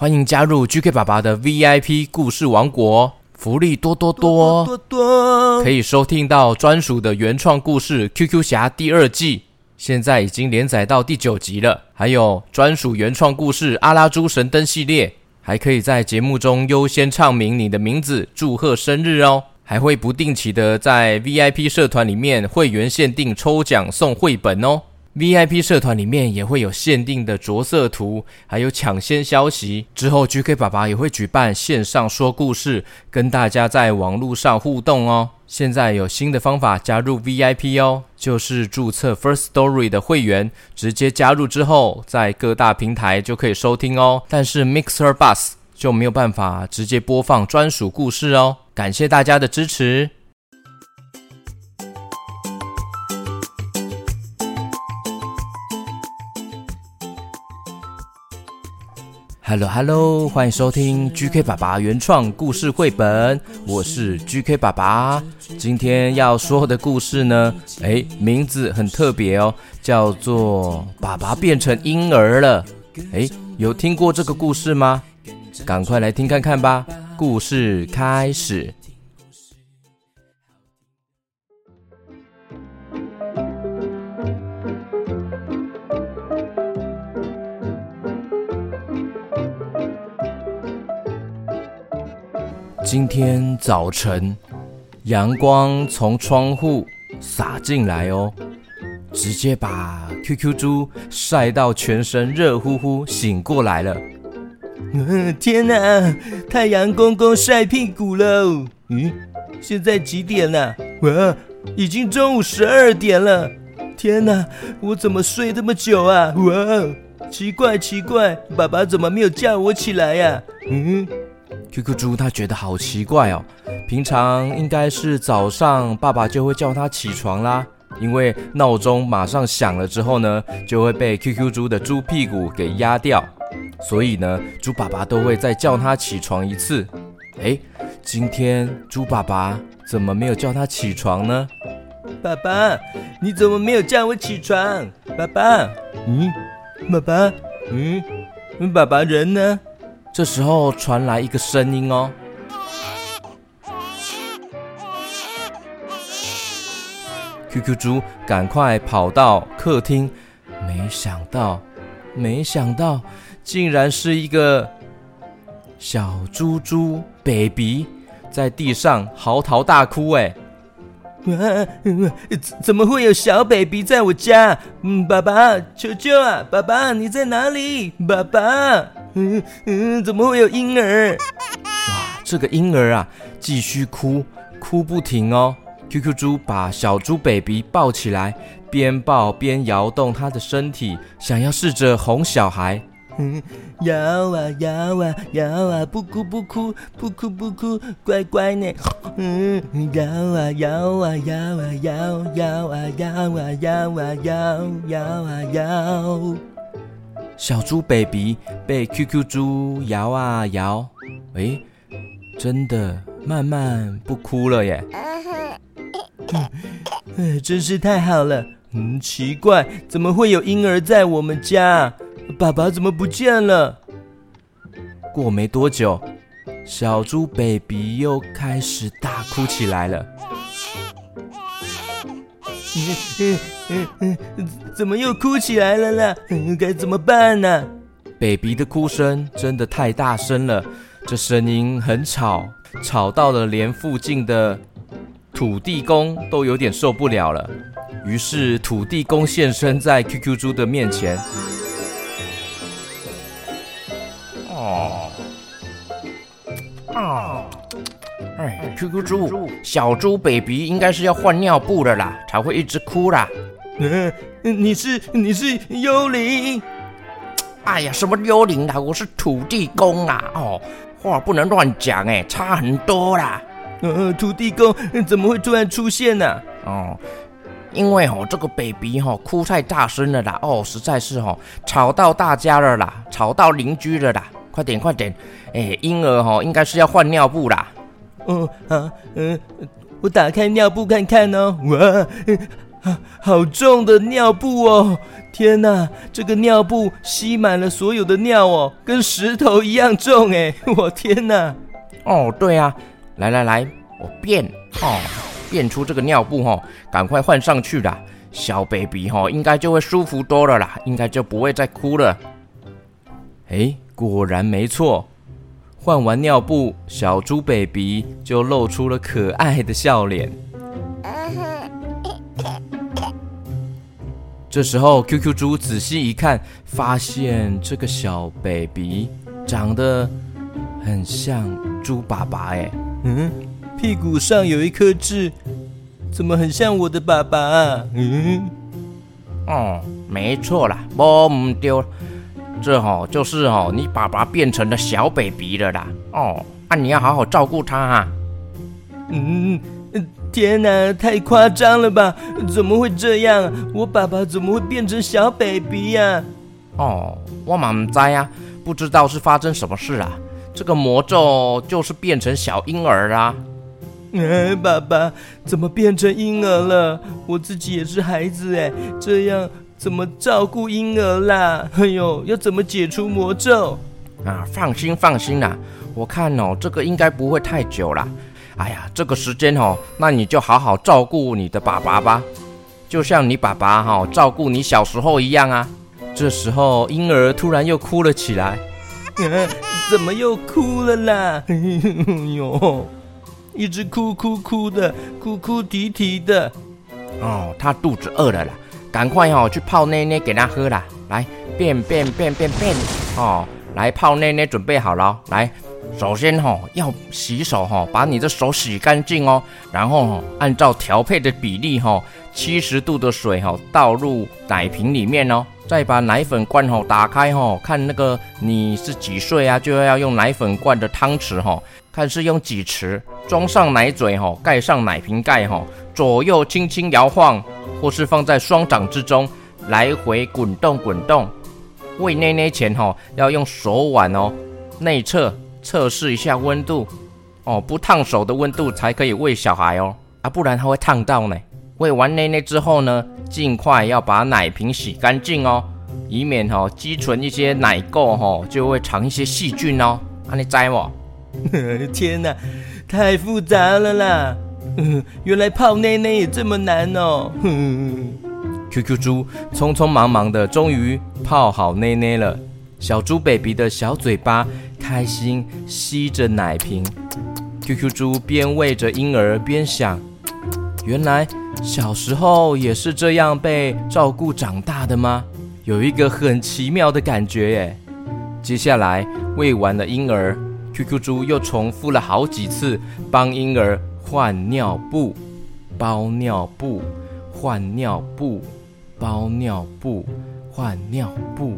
欢迎加入 GK 爸爸的 VIP 故事王国，福利多多多，多多多，可以收听到专属的原创故事《QQ 侠》第二季，现在已经连载到第九集了。还有专属原创故事《阿拉猪神灯》系列，还可以在节目中优先唱名你的名字，祝贺生日哦！还会不定期的在 VIP 社团里面会员限定抽奖送绘本哦。VIP 社团里面也会有限定的着色图，还有抢先消息。之后 GK 爸爸也会举办线上说故事，跟大家在网络上互动哦。现在有新的方法加入 VIP 哦，就是注册 First Story 的会员，直接加入之后，在各大平台就可以收听哦。但是 Mixer Bus 就没有办法直接播放专属故事哦。感谢大家的支持。Hello Hello，欢迎收听 GK 爸爸原创故事绘本，我是 GK 爸爸。今天要说的故事呢，诶，名字很特别哦，叫做《爸爸变成婴儿了》。诶，有听过这个故事吗？赶快来听看看吧。故事开始。今天早晨，阳光从窗户洒进来哦，直接把 QQ 猪晒到全身热乎乎，醒过来了。嗯，天哪，太阳公公晒屁股了。嗯，现在几点了？哇，已经中午十二点了。天哪，我怎么睡这么久啊？哇，奇怪奇怪，爸爸怎么没有叫我起来呀？嗯。QQ 猪他觉得好奇怪哦，平常应该是早上爸爸就会叫他起床啦，因为闹钟马上响了之后呢，就会被 QQ 猪的猪屁股给压掉，所以呢，猪爸爸都会再叫他起床一次。诶，今天猪爸爸怎么没有叫他起床呢？爸爸，你怎么没有叫我起床？爸爸，嗯，爸爸，嗯，爸爸人呢？这时候传来一个声音哦，QQ 猪赶快跑到客厅，没想到，没想到，竟然是一个小猪猪 baby 在地上嚎啕大哭哎。啊，怎么会有小 baby 在我家？嗯，爸爸，求救啊！爸爸，你在哪里？爸爸，嗯嗯，怎么会有婴儿？哇，这个婴儿啊，继续哭，哭不停哦。QQ 猪把小猪 baby 抱起来，边抱边摇动他的身体，想要试着哄小孩。摇啊摇啊摇啊，不哭不哭，不哭不哭，乖乖呢。嗯，摇啊摇啊摇啊摇，摇啊摇啊摇啊摇，摇啊摇。小猪 baby 被 QQ 猪摇啊摇，诶，真的慢慢不哭了耶。嗯，真是太好了。嗯，奇怪，怎么会有婴儿在我们家？爸爸怎么不见了？过没多久，小猪 baby 又开始大哭起来了。怎么又哭起来了呢？该怎么办呢？baby 的哭声真的太大声了，这声音很吵，吵到了连附近的土地公都有点受不了了。于是土地公现身在 QQ 猪的面前。，QQ 猪，小猪 baby 应该是要换尿布的啦，才会一直哭啦。嗯，你是你是幽灵？哎呀，什么幽灵啦？我是土地公啊！哦，话不能乱讲哎，差很多啦。嗯，土地公怎么会突然出现呢？哦，因为哦，这个 baby 哈哭太大声了啦，哦，实在是哈吵到大家了啦，吵到邻居了啦。快点，快点！哎，婴儿哈，应该是要换尿布啦。嗯啊嗯，我打开尿布看看哦。哇，好重的尿布哦！天哪，这个尿布吸满了所有的尿哦，跟石头一样重哎！我天哪！哦，对啊，来来来，我变哦，变出这个尿布哈、哦，赶快换上去啦。小 baby 哈、哦，应该就会舒服多了啦，应该就不会再哭了。哎，果然没错，换完尿布，小猪 baby 就露出了可爱的笑脸。这时候，QQ 猪仔细一看，发现这个小 baby 长得很像猪爸爸哎，嗯，屁股上有一颗痣，怎么很像我的爸爸啊？嗯，哦，没错啦，我唔丢，这吼就是哦你爸爸变成了小 baby 了啦。哦，那、啊、你要好好照顾他啊。嗯。天哪，太夸张了吧？怎么会这样？我爸爸怎么会变成小 baby 呀？哦，我嘛唔知啊，不知道是发生什么事啊。这个魔咒就是变成小婴儿啦。哎，爸爸怎么变成婴儿了？我自己也是孩子哎，这样怎么照顾婴儿啦？哎呦，要怎么解除魔咒？啊，放心放心啦，我看哦，这个应该不会太久啦。哎呀，这个时间哦，那你就好好照顾你的爸爸吧，就像你爸爸哈照顾你小时候一样啊。这时候婴儿突然又哭了起来，啊，怎么又哭了啦？哎呦，一直哭哭哭的，哭哭啼啼的。哦，他肚子饿了啦，赶快哦去泡奶奶给他喝啦。来，便便便便便哦，来泡奶奶准备好了，来。首先哈要洗手哈，把你的手洗干净哦，然后哈按照调配的比例哈，七十度的水哈倒入奶瓶里面哦，再把奶粉罐哈打开哈，看那个你是几岁啊，就要用奶粉罐的汤匙哈，看是用几匙，装上奶嘴哈，盖上奶瓶盖哈，左右轻轻摇晃，或是放在双掌之中来回滚动滚动。喂奶奶前哈要用手腕哦内侧。测试一下温度哦，不烫手的温度才可以喂小孩哦，啊，不然它会烫到呢。喂完奶奶之后呢，尽快要把奶瓶洗干净哦，以免哈、哦、积存一些奶垢哈、哦，就会藏一些细菌哦。啊，你知我？天哪，太复杂了啦！原来泡奶奶也这么难哦。QQ 猪匆匆忙忙的，终于泡好奶奶了。小猪 baby 的小嘴巴。开心吸着奶瓶，QQ 猪边喂着婴儿边想：原来小时候也是这样被照顾长大的吗？有一个很奇妙的感觉耶。接下来喂完了婴儿，QQ 猪又重复了好几次帮婴儿换尿布、包尿布、换尿布、包尿布、换尿布、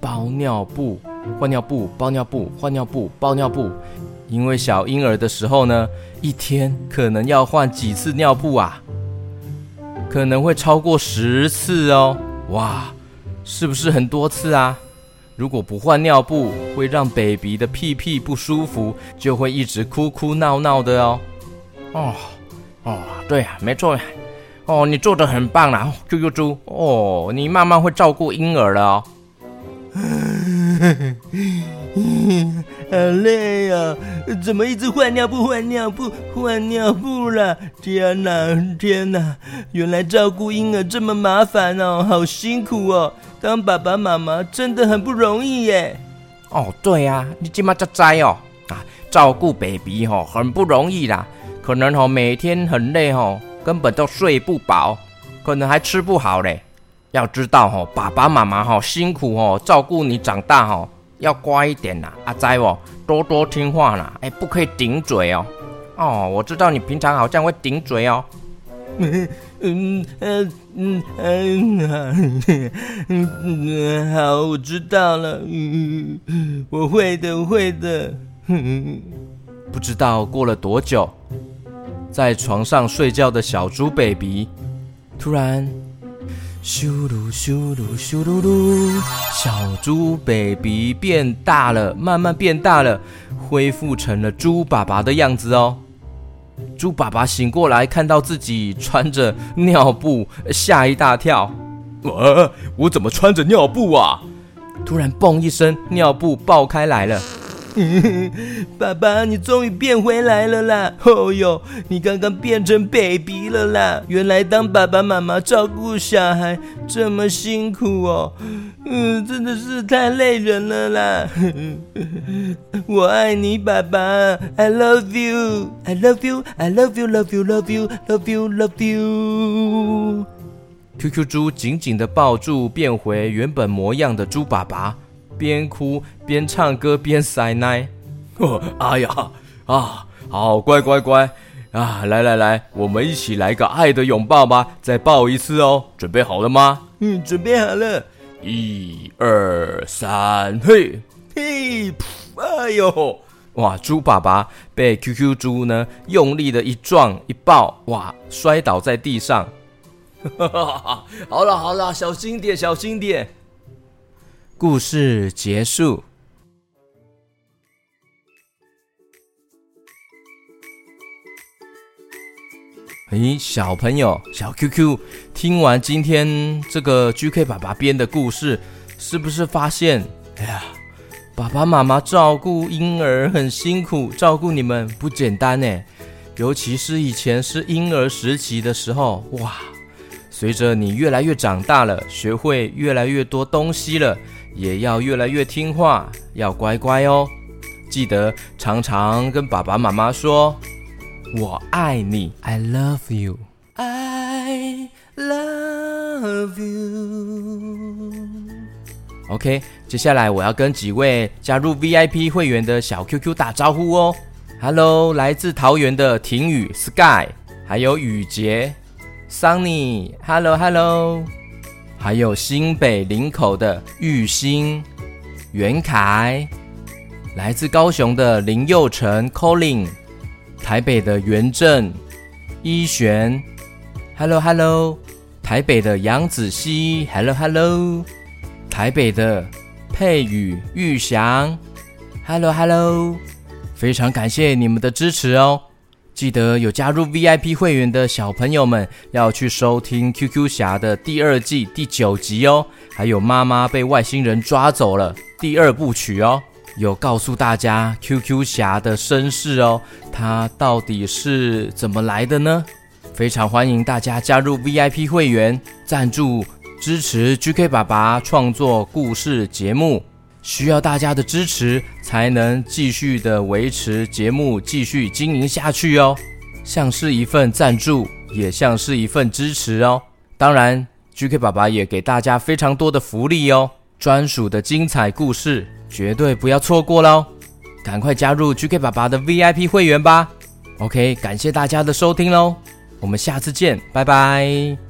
包尿布。换尿布、包尿布、换尿布、包尿布，因为小婴儿的时候呢，一天可能要换几次尿布啊？可能会超过十次哦！哇，是不是很多次啊？如果不换尿布，会让 baby 的屁屁不舒服，就会一直哭哭闹闹的哦。哦哦，对啊，没错呀。哦，你做的很棒啦，QQ 猪。哦，你慢慢会照顾婴儿了哦。好累啊！怎么一直换尿布、换尿布、换尿布了？天哪，天哪！原来照顾婴儿这么麻烦哦，好辛苦哦！当爸爸妈妈真的很不容易耶。哦，对呀、啊，你今嘛才知哦啊，照顾 baby 哦，很不容易啦。可能哦，每天很累哦，根本都睡不饱，可能还吃不好嘞。要知道吼，爸爸妈妈吼辛苦吼，照顾你长大吼，要乖一点呐，阿仔哦，多多听话啦，哎，不可以顶嘴哦。哦，我知道你平常好像会顶嘴哦。嗯嗯嗯嗯嗯嗯，好，我知道了，嗯，我会的，我会的。不知道过了多久，在床上睡觉的小猪 baby 突然。咻噜咻噜咻噜噜，小猪 baby 变大了，慢慢变大了，恢复成了猪爸爸的样子哦。猪爸爸醒过来，看到自己穿着尿布，吓一大跳。啊我怎么穿着尿布啊？突然，嘣一声，尿布爆开来了。爸爸，你终于变回来了啦！哦哟，你刚刚变成 baby 了啦！原来当爸爸妈妈照顾小孩这么辛苦哦，嗯，真的是太累人了啦！我爱你，爸爸，I love you，I love you，I love you，love you，love you，love you，love you。QQ 猪紧紧地抱住变回原本模样的猪爸爸。边哭边唱歌边塞奶，哦，哎呀，啊，好乖乖乖啊！来来来，我们一起来个爱的拥抱吧！再抱一次哦，准备好了吗？嗯，准备好了。一二三，嘿，嘿，哎呦，哇！猪爸爸被 QQ 猪呢用力的一撞一抱，哇，摔倒在地上。好了好了，小心点，小心点。故事结束。咦，小朋友，小 QQ，听完今天这个 GK 爸爸编的故事，是不是发现，哎呀，爸爸妈妈照顾婴儿很辛苦，照顾你们不简单呢？尤其是以前是婴儿时期的时候，哇，随着你越来越长大了，学会越来越多东西了。也要越来越听话，要乖乖哦。记得常常跟爸爸妈妈说：“我爱你，I love you，I love you。” OK，接下来我要跟几位加入 VIP 会员的小 QQ 打招呼哦。Hello，来自桃园的婷雨 Sky，还有雨杰 Sunny，Hello，Hello。还有新北林口的玉兴、袁凯，来自高雄的林佑成 Colin，台北的袁正一璇，Hello Hello，台北的杨子熙，Hello Hello，台北的佩宇玉祥，Hello Hello，非常感谢你们的支持哦。记得有加入 VIP 会员的小朋友们要去收听《QQ 侠》的第二季第九集哦，还有妈妈被外星人抓走了第二部曲哦，有告诉大家 QQ 侠的身世哦，他到底是怎么来的呢？非常欢迎大家加入 VIP 会员，赞助支持 GK 爸爸创作故事节目。需要大家的支持，才能继续的维持节目，继续经营下去哦。像是一份赞助，也像是一份支持哦。当然，GK 爸爸也给大家非常多的福利哦，专属的精彩故事，绝对不要错过喽！赶快加入 GK 爸爸的 VIP 会员吧。OK，感谢大家的收听喽，我们下次见，拜拜。